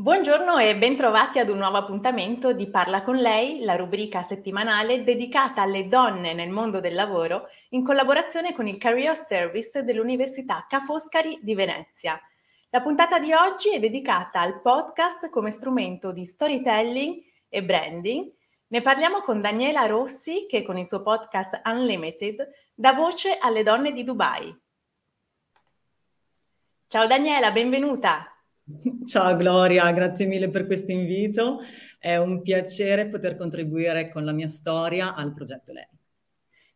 Buongiorno e bentrovati ad un nuovo appuntamento di Parla con lei, la rubrica settimanale dedicata alle donne nel mondo del lavoro in collaborazione con il Career Service dell'Università Ca' Foscari di Venezia. La puntata di oggi è dedicata al podcast come strumento di storytelling e branding. Ne parliamo con Daniela Rossi che con il suo podcast Unlimited dà voce alle donne di Dubai. Ciao Daniela, benvenuta. Ciao Gloria, grazie mille per questo invito. È un piacere poter contribuire con la mia storia al progetto Lei.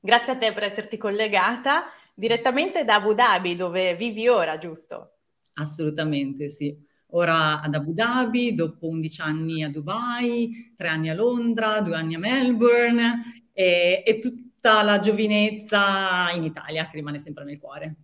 Grazie a te per esserti collegata direttamente da Abu Dhabi, dove vivi ora, giusto? Assolutamente, sì. Ora ad Abu Dhabi, dopo 11 anni a Dubai, 3 anni a Londra, 2 anni a Melbourne e, e tutta la giovinezza in Italia che rimane sempre nel cuore.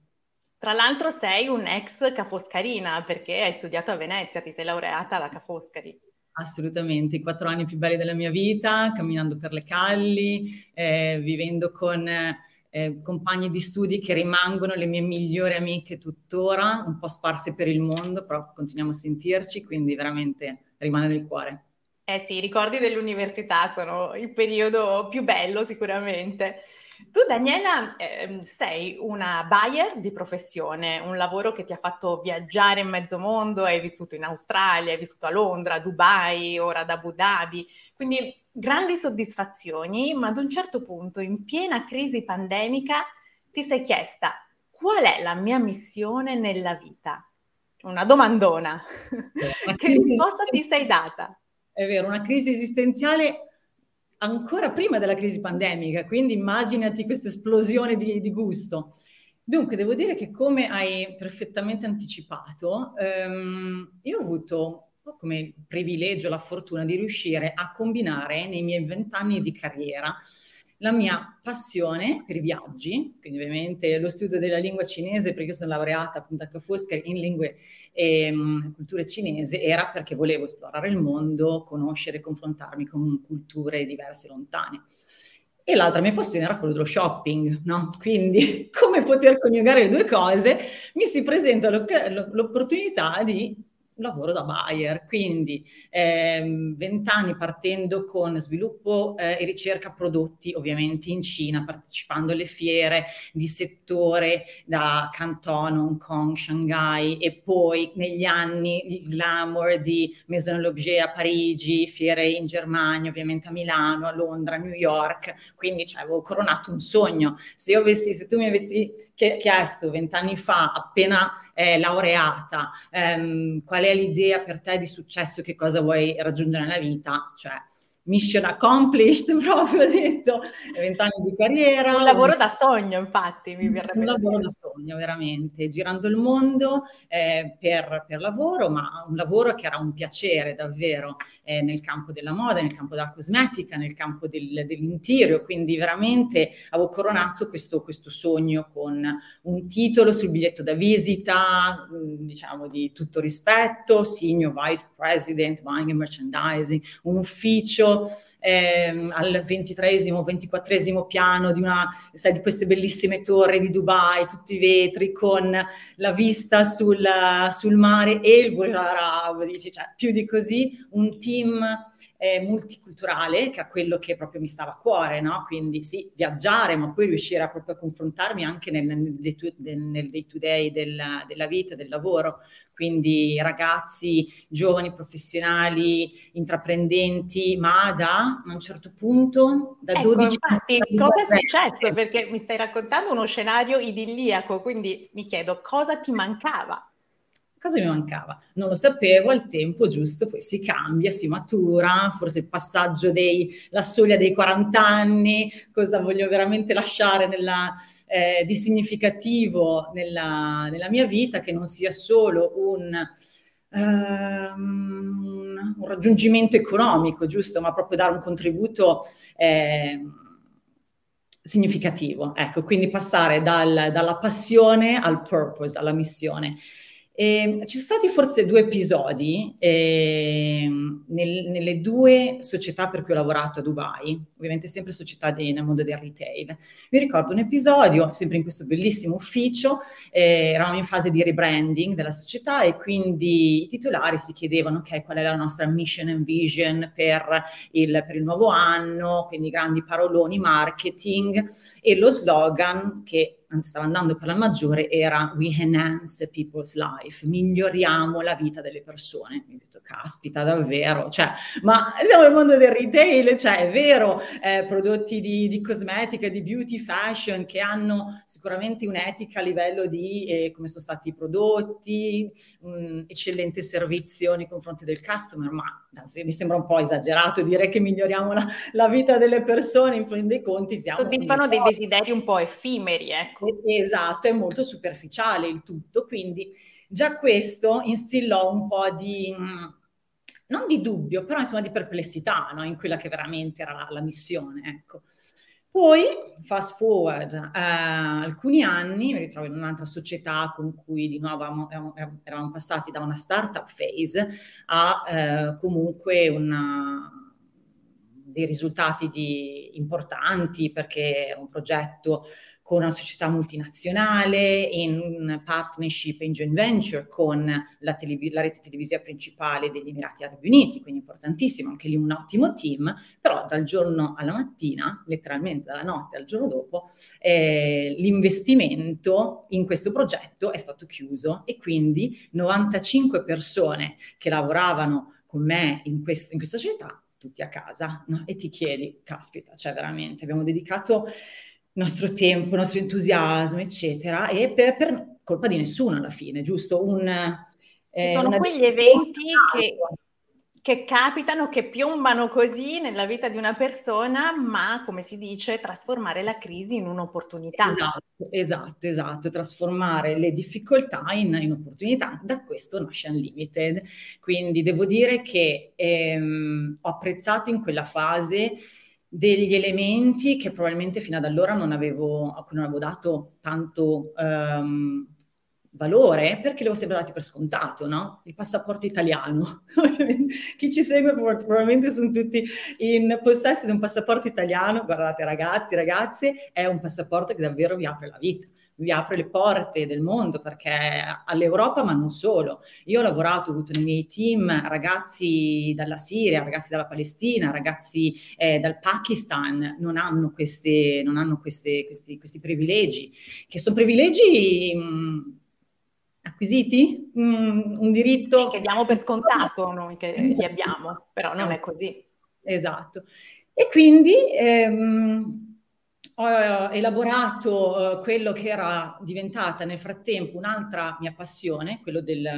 Tra l'altro sei un ex Ca' Foscarina perché hai studiato a Venezia, ti sei laureata alla Ca' Foscari. Assolutamente, i quattro anni più belli della mia vita, camminando per le calli, eh, vivendo con eh, compagni di studi che rimangono le mie migliori amiche tuttora, un po' sparse per il mondo, però continuiamo a sentirci, quindi veramente rimane nel cuore. Eh sì, i ricordi dell'università sono il periodo più bello sicuramente. Tu Daniela eh, sei una buyer di professione, un lavoro che ti ha fatto viaggiare in mezzo mondo, hai vissuto in Australia, hai vissuto a Londra, a Dubai, ora ad Abu Dhabi, quindi grandi soddisfazioni, ma ad un certo punto, in piena crisi pandemica, ti sei chiesta qual è la mia missione nella vita? Una domandona. che risposta ti sei data? è vero, una crisi esistenziale ancora prima della crisi pandemica, quindi immaginati questa esplosione di, di gusto. Dunque, devo dire che come hai perfettamente anticipato, ehm, io ho avuto come privilegio la fortuna di riuscire a combinare nei miei vent'anni di carriera la mia passione per i viaggi, quindi ovviamente lo studio della lingua cinese, perché io sono laureata appunto a Fosca in lingue e um, culture cinese, era perché volevo esplorare il mondo, conoscere, confrontarmi con culture diverse e lontane. E l'altra mia passione era quello dello shopping, no? Quindi come poter coniugare le due cose? Mi si presenta l'opportunità di lavoro da buyer, quindi ehm, vent'anni partendo con sviluppo eh, e ricerca prodotti ovviamente in Cina, partecipando alle fiere di settore da Canton, Hong Kong, Shanghai e poi negli anni il glamour di Maison L'Objet a Parigi, fiere in Germania, ovviamente a Milano, a Londra, a New York, quindi cioè, avevo coronato un sogno. Se, avessi, se tu mi avessi chiesto vent'anni fa, appena eh, laureata, ehm, qual è l'idea per te di successo, che cosa vuoi raggiungere nella vita, cioè mission accomplished, proprio detto, vent'anni di carriera. Un lavoro da sogno, infatti, mi verrebbe Un lavoro da sogno, veramente, girando il mondo eh, per, per, lavoro, ma un lavoro che era un piacere davvero eh, nel campo della moda, nel campo della cosmetica, nel campo del, dell'interio, quindi veramente avevo coronato questo, questo sogno con un titolo sul biglietto da visita, mm, diciamo di tutto rispetto, Senior Vice President, Buying and Merchandising, un ufficio ehm, al ventitresimo, ventiquattresimo piano di una, sai, di queste bellissime torri di Dubai, tutti i vetri con la vista sul, sul mare e il Burj Arab, dici, cioè, più di così, un team eh, multiculturale, che è quello che proprio mi stava a cuore, no? Quindi sì, viaggiare, ma poi riuscire a proprio a confrontarmi anche nel, nel, day, to, day della, della vita, del lavoro. Quindi ragazzi, giovani, professionali, intraprendenti, ma da un certo punto, da ecco, 12 infatti, anni. Cosa è successo? Perché mi stai raccontando uno scenario idilliaco, quindi mi chiedo cosa ti mancava? Cosa mi mancava? Non lo sapevo al tempo giusto, poi si cambia, si matura, forse il passaggio dei, la soglia dei 40 anni, cosa voglio veramente lasciare nella, eh, di significativo nella, nella, mia vita, che non sia solo un um, un raggiungimento economico, giusto? Ma proprio dare un contributo eh, significativo. Ecco, quindi passare dal, dalla passione al purpose, alla missione. E ci sono stati forse due episodi eh, nel, nelle due società per cui ho lavorato a Dubai, ovviamente sempre società di, nel mondo del retail. Mi ricordo un episodio, sempre in questo bellissimo ufficio, eh, eravamo in fase di rebranding della società e quindi i titolari si chiedevano ok, qual è la nostra mission and vision per il, per il nuovo anno, quindi grandi paroloni, marketing e lo slogan che stava andando per la maggiore era We enhance people's life, miglioriamo la vita delle persone. Mi ho detto, caspita, davvero, cioè, ma siamo nel mondo del retail, cioè è vero, eh, prodotti di, di, cosmetica, di beauty, fashion, che hanno sicuramente un'etica a livello di eh, come sono stati prodotti, un eccellente servizio nei confronti del customer, ma mi sembra un po' esagerato dire che miglioriamo la, la vita delle persone, in fin dei conti siamo... Soddisfano dei desideri un po' effimeri, ecco. Esatto, è molto superficiale il tutto, quindi già questo instillò un po' di non di dubbio, però insomma di perplessità no? in quella che veramente era la, la missione. Ecco. Poi, fast forward, eh, alcuni anni, mi ritrovo in un'altra società con cui di nuovo eravamo, eravamo passati da una startup phase a eh, comunque una, dei risultati di, importanti perché era un progetto con una società multinazionale, in partnership in joint venture con la, televis- la, rete televisiva principale degli Emirati Arabi Uniti, quindi importantissimo, anche lì un ottimo team, però dal giorno alla mattina, letteralmente dalla notte al giorno dopo, eh, l'investimento in questo progetto è stato chiuso e quindi 95 persone che lavoravano con me in, quest- in questa società, tutti a casa, no? e ti chiedi, caspita, cioè veramente abbiamo dedicato nostro tempo, il nostro entusiasmo, eccetera, e per, per colpa di nessuno alla fine, giusto? Un, eh, sono quegli eventi che, che, capitano, che piombano così nella vita di una persona, ma come si dice, trasformare la crisi in un'opportunità. Esatto, esatto, esatto, trasformare le difficoltà in, in opportunità. Da questo nasce Unlimited. Quindi devo dire che ehm, ho apprezzato in quella fase degli elementi che probabilmente fino ad allora non avevo, a cui non avevo dato tanto um, valore perché li ho sempre dati per scontato, no? Il passaporto italiano. Chi ci segue probabilmente sono tutti in possesso di un passaporto italiano. Guardate ragazzi, ragazze, è un passaporto che davvero vi apre la vita vi apre le porte del mondo perché all'Europa, ma non solo. Io ho lavorato, ho avuto nei miei team ragazzi dalla Siria, ragazzi dalla Palestina, ragazzi eh, dal Pakistan, non hanno, queste, non hanno queste, questi, questi, privilegi, che sono privilegi mh, acquisiti, mh, un diritto... Sì, che diamo per scontato noi che li abbiamo, però non è così. Esatto. E quindi... Ehm, ho elaborato uh, quello che era diventata nel frattempo un'altra mia passione, quello del,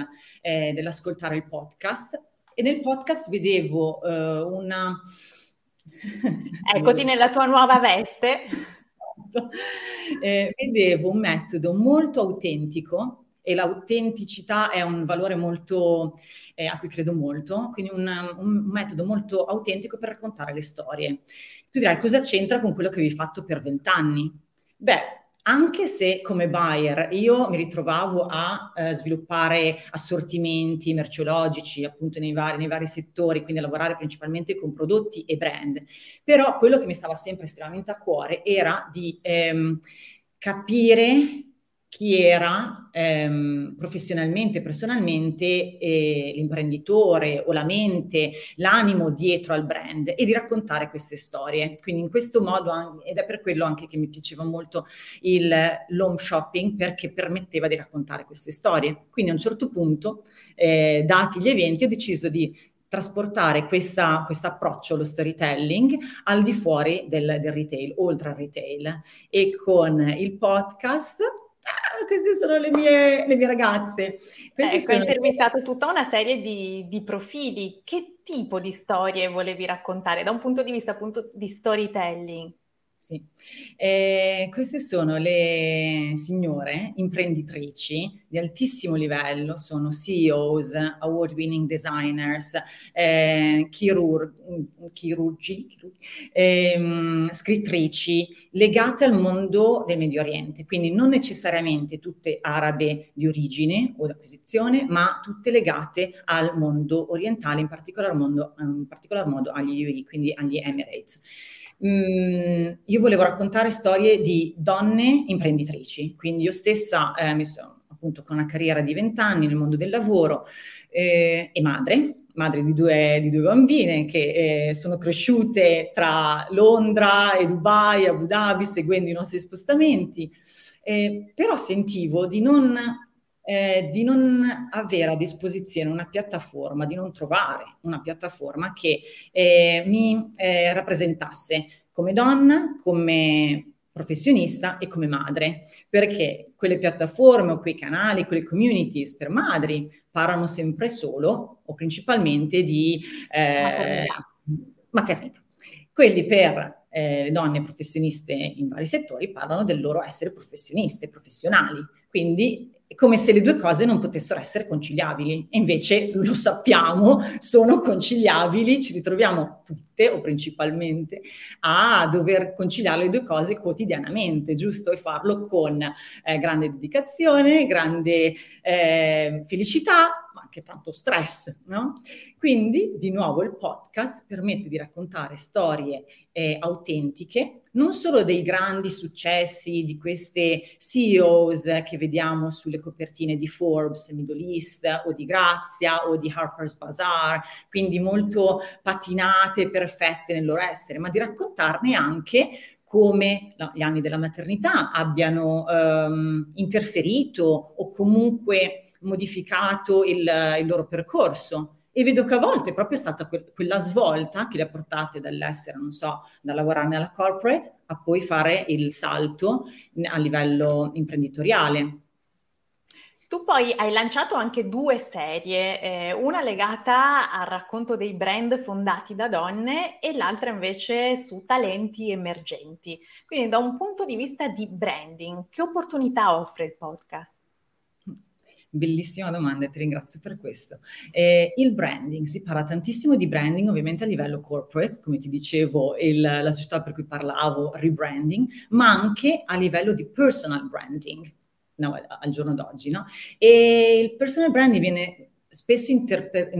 eh, dell'ascoltare il podcast. E nel podcast vedevo uh, una... Eccoti nella tua nuova veste. eh, vedevo un metodo molto autentico e l'autenticità è un valore molto, eh, a cui credo molto, quindi un, un, metodo molto autentico per raccontare le storie. Tu dirai cosa c'entra con quello che avevi fatto per vent'anni? Beh, anche se come buyer io mi ritrovavo a eh, sviluppare assortimenti merceologici appunto nei vari, nei vari, settori, quindi a lavorare principalmente con prodotti e brand, però quello che mi stava sempre estremamente a cuore era di ehm, capire chi era ehm, professionalmente, personalmente eh, l'imprenditore o la mente, l'animo dietro al brand e di raccontare queste storie. Quindi in questo modo, ed è per quello anche che mi piaceva molto il l'home shopping, perché permetteva di raccontare queste storie. Quindi a un certo punto, eh, dati gli eventi, ho deciso di trasportare questo approccio allo storytelling al di fuori del, del retail, oltre al retail. E con il podcast Ah, queste sono le mie, le mie ragazze. Queste ecco, hai intervistato tutta una serie di, di, profili. Che tipo di storie volevi raccontare da un punto di vista appunto di storytelling? Sì. Eh, queste sono le signore imprenditrici di altissimo livello, sono CEOs, award-winning designers, eh, chirur- chirurgi, eh, scrittrici legate al mondo del Medio Oriente, quindi non necessariamente tutte arabe di origine o d'acquisizione, ma tutte legate al mondo orientale, in particolar, mondo, in particolar modo agli UAE, quindi agli Emirates mh, mm, io volevo raccontare storie di donne imprenditrici, quindi io stessa eh, mi sono appunto con una carriera di vent'anni nel mondo del lavoro eh, e madre, madre di due, di due bambine che eh, sono cresciute tra Londra e Dubai, Abu Dhabi, seguendo i nostri spostamenti, eh, però sentivo di non eh, di non avere a disposizione una piattaforma, di non trovare una piattaforma che eh, mi eh, rappresentasse come donna, come professionista e come madre, perché quelle piattaforme o quei canali, quelle communities per madri parlano sempre solo o principalmente di maternità. maternità. Quelli per eh, le donne professioniste in vari settori parlano del loro essere professioniste, professionali. Quindi come se le due cose non potessero essere conciliabili. E invece lo sappiamo, sono conciliabili, ci ritroviamo tutte o principalmente a dover conciliare le due cose quotidianamente, giusto? E farlo con eh, grande dedicazione, grande eh, felicità, anche tanto stress, no? Quindi, di nuovo, il podcast permette di raccontare storie eh, autentiche, non solo dei grandi successi di queste CEOs che vediamo sulle copertine di Forbes, Middle East o di Grazia o di Harper's Bazaar, quindi molto patinate, perfette nel loro essere, ma di raccontarne anche come gli anni della maternità abbiano um, interferito o comunque modificato il, il loro percorso e vedo che a volte è proprio stata que- quella svolta che le ha portate dall'essere, non so, da lavorare nella corporate a poi fare il salto a livello imprenditoriale. Tu poi hai lanciato anche due serie, eh, una legata al racconto dei brand fondati da donne e l'altra invece su talenti emergenti. Quindi da un punto di vista di branding, che opportunità offre il podcast? Bellissima domanda, ti ringrazio per questo. Eh, il branding, si parla tantissimo di branding ovviamente a livello corporate, come ti dicevo, il, la società per cui parlavo, rebranding, ma anche a livello di personal branding, no, al giorno d'oggi. No? E il personal branding viene spesso interpe-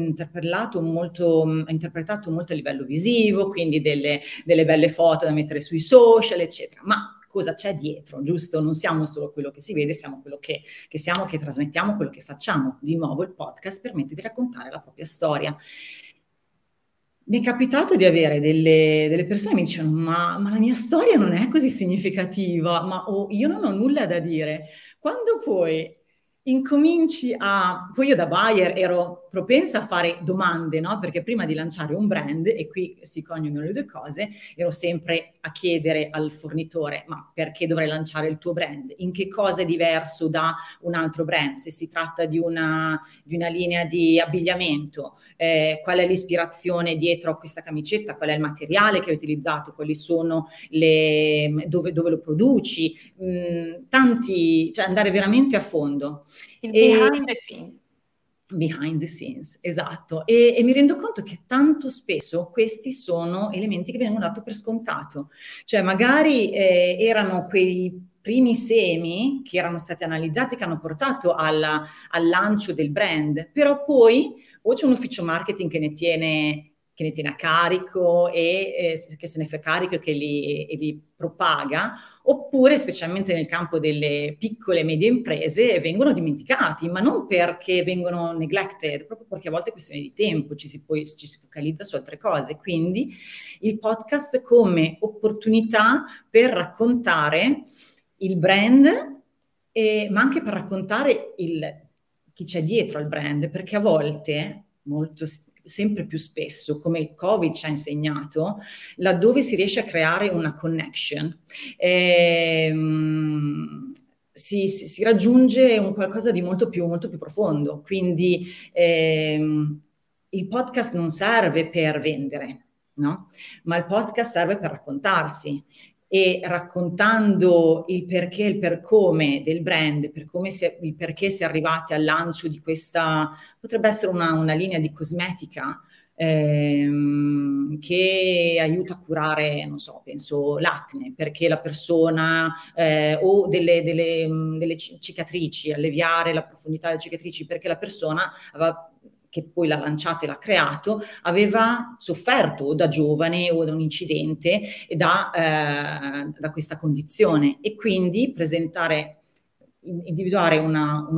molto, interpretato molto a livello visivo, quindi delle, delle belle foto da mettere sui social, eccetera, ma cosa c'è dietro, giusto? Non siamo solo quello che si vede, siamo quello che, che siamo, che trasmettiamo, quello che facciamo. Di nuovo il podcast permette di raccontare la propria storia. Mi è capitato di avere delle, delle persone che mi dicevano ma, ma, la mia storia non è così significativa, ma oh, io non ho nulla da dire. Quando poi incominci a... Poi io da buyer ero propensa a fare domande, no? Perché prima di lanciare un brand, e qui si coniugano le due cose, ero sempre a chiedere al fornitore, ma perché dovrei lanciare il tuo brand? In che cosa è diverso da un altro brand? Se si tratta di una, di una linea di abbigliamento, eh, qual è l'ispirazione dietro a questa camicetta? Qual è il materiale che hai utilizzato? Quali sono le... dove, dove lo produci? Mm, tanti, cioè andare veramente a fondo. Il behind the scenes. Behind the scenes, esatto. E, e, mi rendo conto che tanto spesso questi sono elementi che vengono dati per scontato. Cioè magari eh, erano quei primi semi che erano stati analizzati che hanno portato alla, al lancio del brand, però poi o c'è un ufficio marketing che ne tiene che ne tiene a carico e eh, che se ne fa carico e che li, e li, propaga, oppure specialmente nel campo delle piccole e medie imprese vengono dimenticati, ma non perché vengono neglected, proprio perché a volte è questione di tempo, ci si, poi, ci si focalizza su altre cose. Quindi il podcast come opportunità per raccontare il brand, eh, ma anche per raccontare il, chi c'è dietro al brand, perché a volte, molto sempre più spesso, come il Covid ci ha insegnato, laddove si riesce a creare una connection, ehm, si, si, si, raggiunge un qualcosa di molto più, molto più profondo. Quindi ehm, il podcast non serve per vendere, no? Ma il podcast serve per raccontarsi. E raccontando il perché, il per come del brand, per come si è, il perché si è arrivati al lancio di questa, potrebbe essere una, una linea di cosmetica, ehm, che aiuta a curare, non so, penso l'acne, perché la persona eh, o delle, delle, delle, cicatrici, alleviare la profondità delle cicatrici, perché la persona aveva che poi l'ha lanciato e l'ha creato, aveva sofferto o da giovane o da un incidente da, eh, da questa condizione. E quindi presentare, individuare una,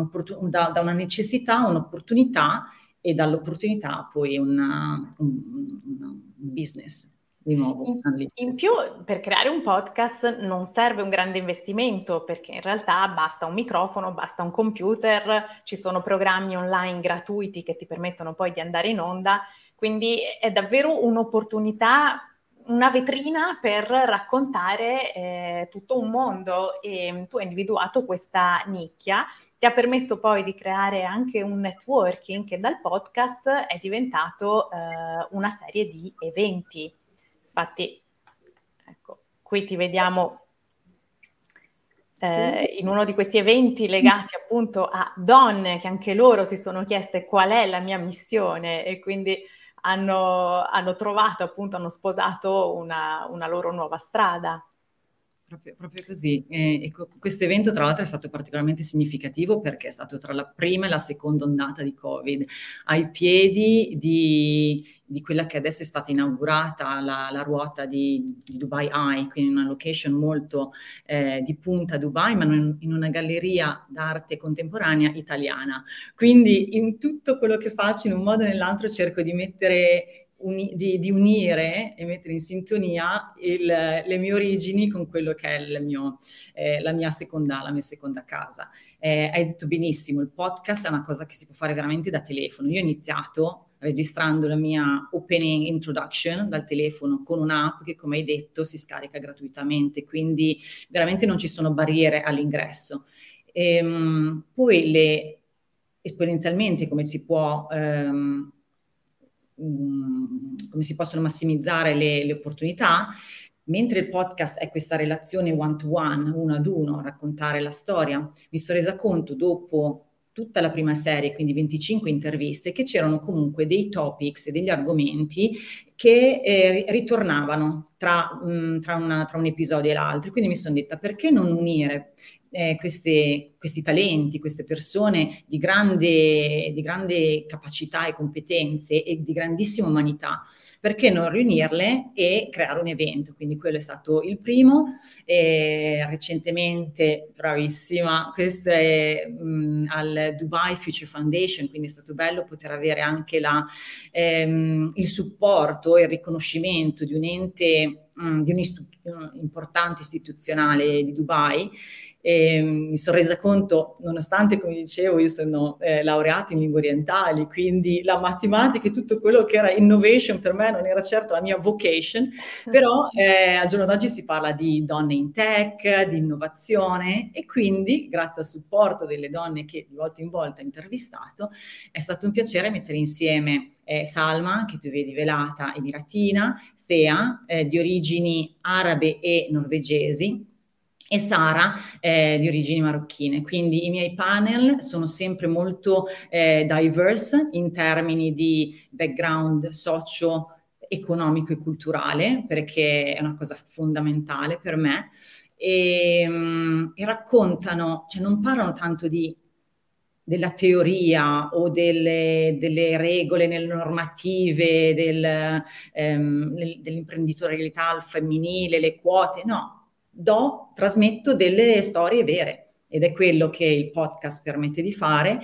da, da una necessità un'opportunità e dall'opportunità poi una, un, un business di nuovo. In, in, più, per creare un podcast non serve un grande investimento perché in realtà basta un microfono, basta un computer, ci sono programmi online gratuiti che ti permettono poi di andare in onda, quindi è davvero un'opportunità una vetrina per raccontare eh, tutto un mondo e tu hai individuato questa nicchia, ti ha permesso poi di creare anche un networking che dal podcast è diventato eh, una serie di eventi. Infatti, ecco, qui ti vediamo eh, in uno di questi eventi legati appunto a donne che anche loro si sono chieste qual è la mia missione e quindi hanno, hanno trovato, appunto, hanno sposato una, una loro nuova strada. Proprio, proprio, così. E, questo evento, tra l'altro, è stato particolarmente significativo perché è stato tra la prima e la seconda ondata di Covid, ai piedi di, di quella che adesso è stata inaugurata la, la ruota di, di, Dubai Eye, quindi una location molto eh, di punta a Dubai, ma in, in una galleria d'arte contemporanea italiana. Quindi in tutto quello che faccio, in un modo o nell'altro, cerco di mettere uni, di, di, unire e mettere in sintonia il, le mie origini con quello che è mio, eh, la, mia seconda, la mia seconda casa. Eh, hai detto benissimo, il podcast è una cosa che si può fare veramente da telefono. Io ho iniziato registrando la mia opening introduction dal telefono con un'app che, come hai detto, si scarica gratuitamente, quindi veramente non ci sono barriere all'ingresso. Ehm, poi le esponenzialmente come si può ehm, Come si possono massimizzare le, le, opportunità, mentre il podcast è questa relazione one to one, uno ad uno, raccontare la storia, mi sono resa conto dopo tutta la prima serie, quindi 25 interviste, che c'erano comunque dei topics e degli argomenti che eh, ritornavano tra, mh, mm, tra, una, tra, un episodio e l'altro. Quindi mi sono detta perché non unire eh, queste, questi talenti, queste persone di grande, di grande capacità e competenze e di grandissima umanità, perché non riunirle e creare un evento? Quindi quello è stato il primo. E recentemente, bravissima, questo è mh, al Dubai Future Foundation, quindi è stato bello poter avere anche la, ehm, il supporto e il riconoscimento di un ente, mh, di un importante istituzionale di Dubai. E mi sono resa conto, nonostante, come dicevo, io sono eh, laureata in lingue orientali, quindi la matematica e tutto quello che era innovation per me non era certo la mia vocation, però eh, al giorno d'oggi si parla di donne in tech, di innovazione e quindi grazie al supporto delle donne che di volta in volta ho intervistato, è stato un piacere mettere insieme eh, Salma, che tu vedi velata, emiratina, Fea, eh, di origini arabe e norvegesi, e Sara eh, di origini marocchine. Quindi i miei panel sono sempre molto eh, diverse in termini di background socio economico e culturale, perché è una cosa fondamentale per me, e, um, e raccontano, cioè non parlano tanto di della teoria o delle, delle regole nelle normative del, um, dell'imprenditorialità al femminile, le quote, no, do, trasmetto delle storie vere ed è quello che il podcast permette di fare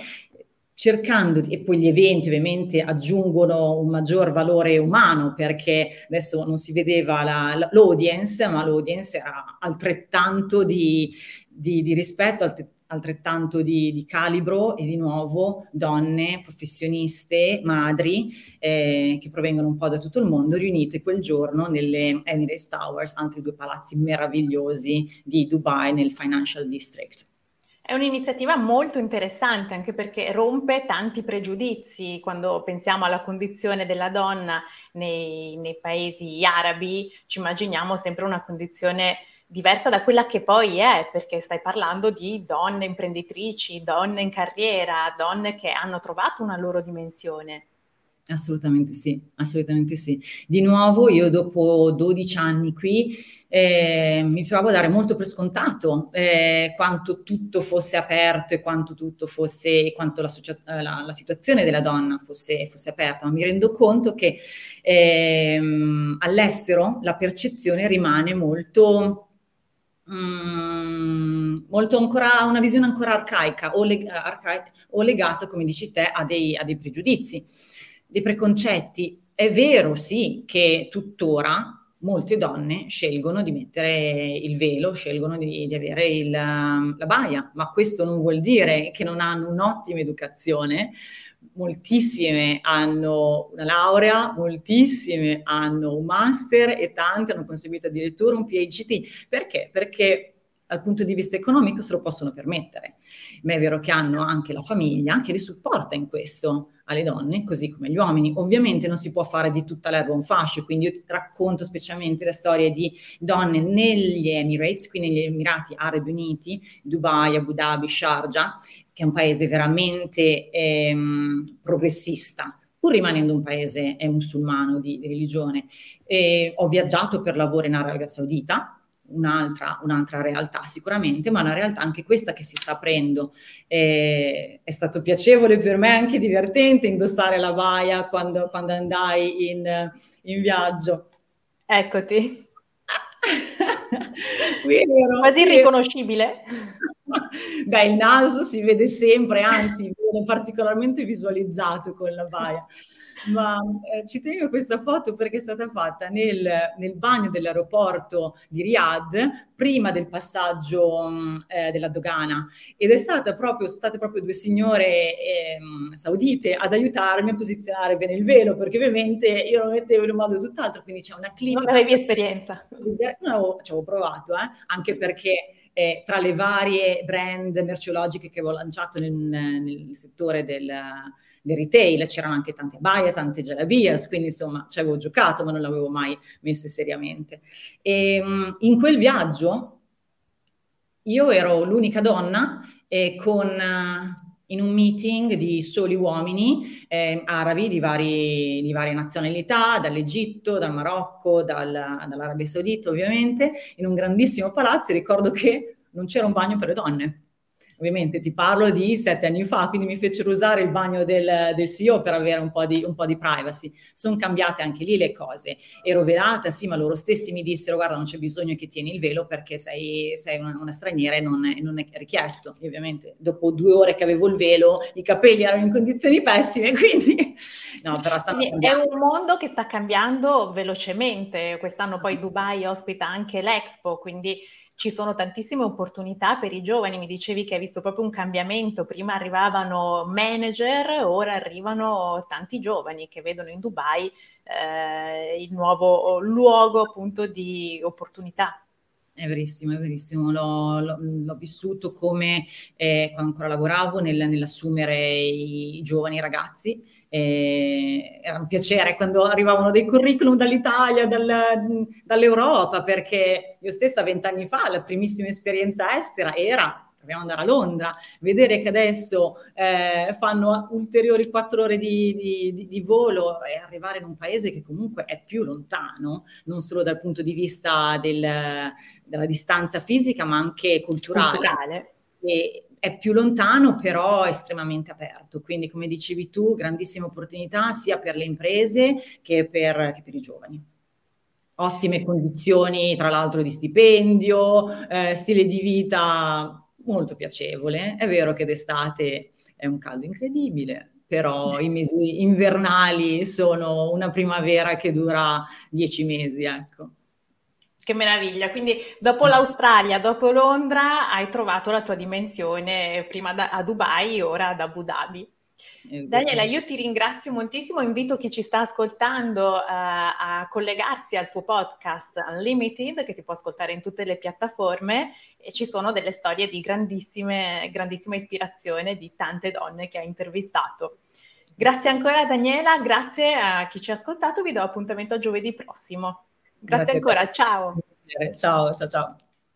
cercando, e poi gli eventi ovviamente aggiungono un maggior valore umano perché adesso non si vedeva la, l'audience, ma l'audience era altrettanto di, di, di rispetto, altrettanto altrettanto di, di, calibro e di nuovo donne, professioniste, madri eh, che provengono un po' da tutto il mondo, riunite quel giorno nelle Emirates Towers, altri due palazzi meravigliosi di Dubai nel Financial District. È un'iniziativa molto interessante anche perché rompe tanti pregiudizi quando pensiamo alla condizione della donna nei, nei paesi arabi, ci immaginiamo sempre una condizione diversa da quella che poi è, perché stai parlando di donne imprenditrici, donne in carriera, donne che hanno trovato una loro dimensione. Assolutamente sì, assolutamente sì. Di nuovo io dopo 12 anni qui eh, mi trovavo a dare molto per scontato eh, quanto tutto fosse aperto e quanto tutto fosse, quanto la, la, la situazione della donna fosse, fosse, aperta, ma mi rendo conto che ehm, all'estero la percezione rimane molto... Mm, molto ancora una visione ancora arcaica o, leg- arcaica, o legata, come dici te, a dei, a dei pregiudizi dei preconcetti. È vero, sì, che tuttora molte donne scelgono di mettere il velo, scelgono di, di avere il, la baia, ma questo non vuol dire che non hanno un'ottima educazione. Moltissime hanno una laurea, moltissime hanno un master e tante hanno conseguito addirittura un PhD. Perché? Perché dal punto di vista economico se lo possono permettere, ma è vero che hanno anche la famiglia che li supporta in questo alle donne, così come agli uomini. Ovviamente non si può fare di tutta l'erba un fascio, quindi io racconto specialmente le storie di donne negli Emirates, quindi negli Emirati Arabi Uniti, Dubai, Abu Dhabi, Sharjah, che è un paese veramente ehm, progressista, pur rimanendo un paese eh, musulmano di, di religione. E ho viaggiato per lavoro in Arabia Saudita, un'altra, un'altra, realtà sicuramente, ma una realtà anche questa che si sta aprendo. Eh, è stato piacevole per me, anche divertente indossare la baia quando, quando andai in, in viaggio. Eccoti. Vero, Quasi irriconoscibile. Beh, il naso si vede sempre, anzi, viene particolarmente visualizzato con la baia ma eh, ci tengo questa foto perché è stata fatta nel, nel bagno dell'aeroporto di Riyadh prima del passaggio mm, eh, della dogana ed è stata proprio, state proprio due signore eh, saudite ad aiutarmi a posizionare bene il velo perché ovviamente io lo mettevo in un modo tutt'altro, quindi c'è una clinica. Non avevi esperienza. Avevo, ci avevo provato, eh, anche perché eh, tra le varie brand merceologiche che avevo lanciato nel, nel settore del del retail, c'erano anche tante baie, tante gelabias, quindi insomma ci avevo giocato ma non l'avevo mai messe seriamente. E ehm, in quel viaggio io ero l'unica donna e con in un meeting di soli uomini eh, arabi di, vari, di, varie nazionalità, dall'Egitto, dal Marocco, dal, dall'Arabia Saudita ovviamente, in un grandissimo palazzo. Ricordo che non c'era un bagno per le donne ovviamente ti parlo di sette anni fa, quindi mi fecero usare il bagno del, del CEO per avere un po, di, un po' di privacy. Sono cambiate anche lì le cose. Ero velata, sì, ma loro stessi mi dissero guarda non c'è bisogno che tieni il velo perché sei, sei una, una, straniera e non è, non è richiesto. E ovviamente dopo due ore che avevo il velo i capelli erano in condizioni pessime, quindi no, però stanno È un mondo che sta cambiando velocemente. Quest'anno poi Dubai ospita anche l'Expo, quindi ci sono tantissime opportunità per i giovani. Mi dicevi che hai visto proprio un cambiamento. Prima arrivavano manager, ora arrivano tanti giovani che vedono in Dubai eh, il nuovo luogo appunto di opportunità. È verissimo, è verissimo. L'ho, l'ho, l'ho vissuto come eh, quando ancora lavoravo nel, nell'assumere i giovani ragazzi e era un piacere quando arrivavano dei curriculum dall'Italia, dal, dall'Europa, perché io stessa vent'anni fa la primissima esperienza estera era proviamo ad andare a Londra, vedere che adesso eh, fanno ulteriori quattro ore di, di, di, volo e arrivare in un paese che comunque è più lontano, non solo dal punto di vista del, della distanza fisica, ma anche culturale. culturale. E, è più lontano, però estremamente aperto. Quindi, come dicevi tu, grandissima opportunità sia per le imprese che per, che per i giovani. Ottime condizioni, tra l'altro, di stipendio, eh, stile di vita molto piacevole. È vero che d'estate è un caldo incredibile, però i mesi invernali sono una primavera che dura dieci mesi, ecco. Che meraviglia, quindi dopo l'Australia, dopo Londra, hai trovato la tua dimensione prima da, a Dubai, ora ad Abu Dhabi. Daniela, io ti ringrazio moltissimo, invito chi ci sta ascoltando uh, a collegarsi al tuo podcast Unlimited che si può ascoltare in tutte le piattaforme e ci sono delle storie di grandissime, grandissima ispirazione di tante donne che hai intervistato. Grazie ancora Daniela, grazie a chi ci ha ascoltato, vi do appuntamento a giovedì prossimo. Grazie, Grazie ancora, ciao. Ciao, ciao, ciao.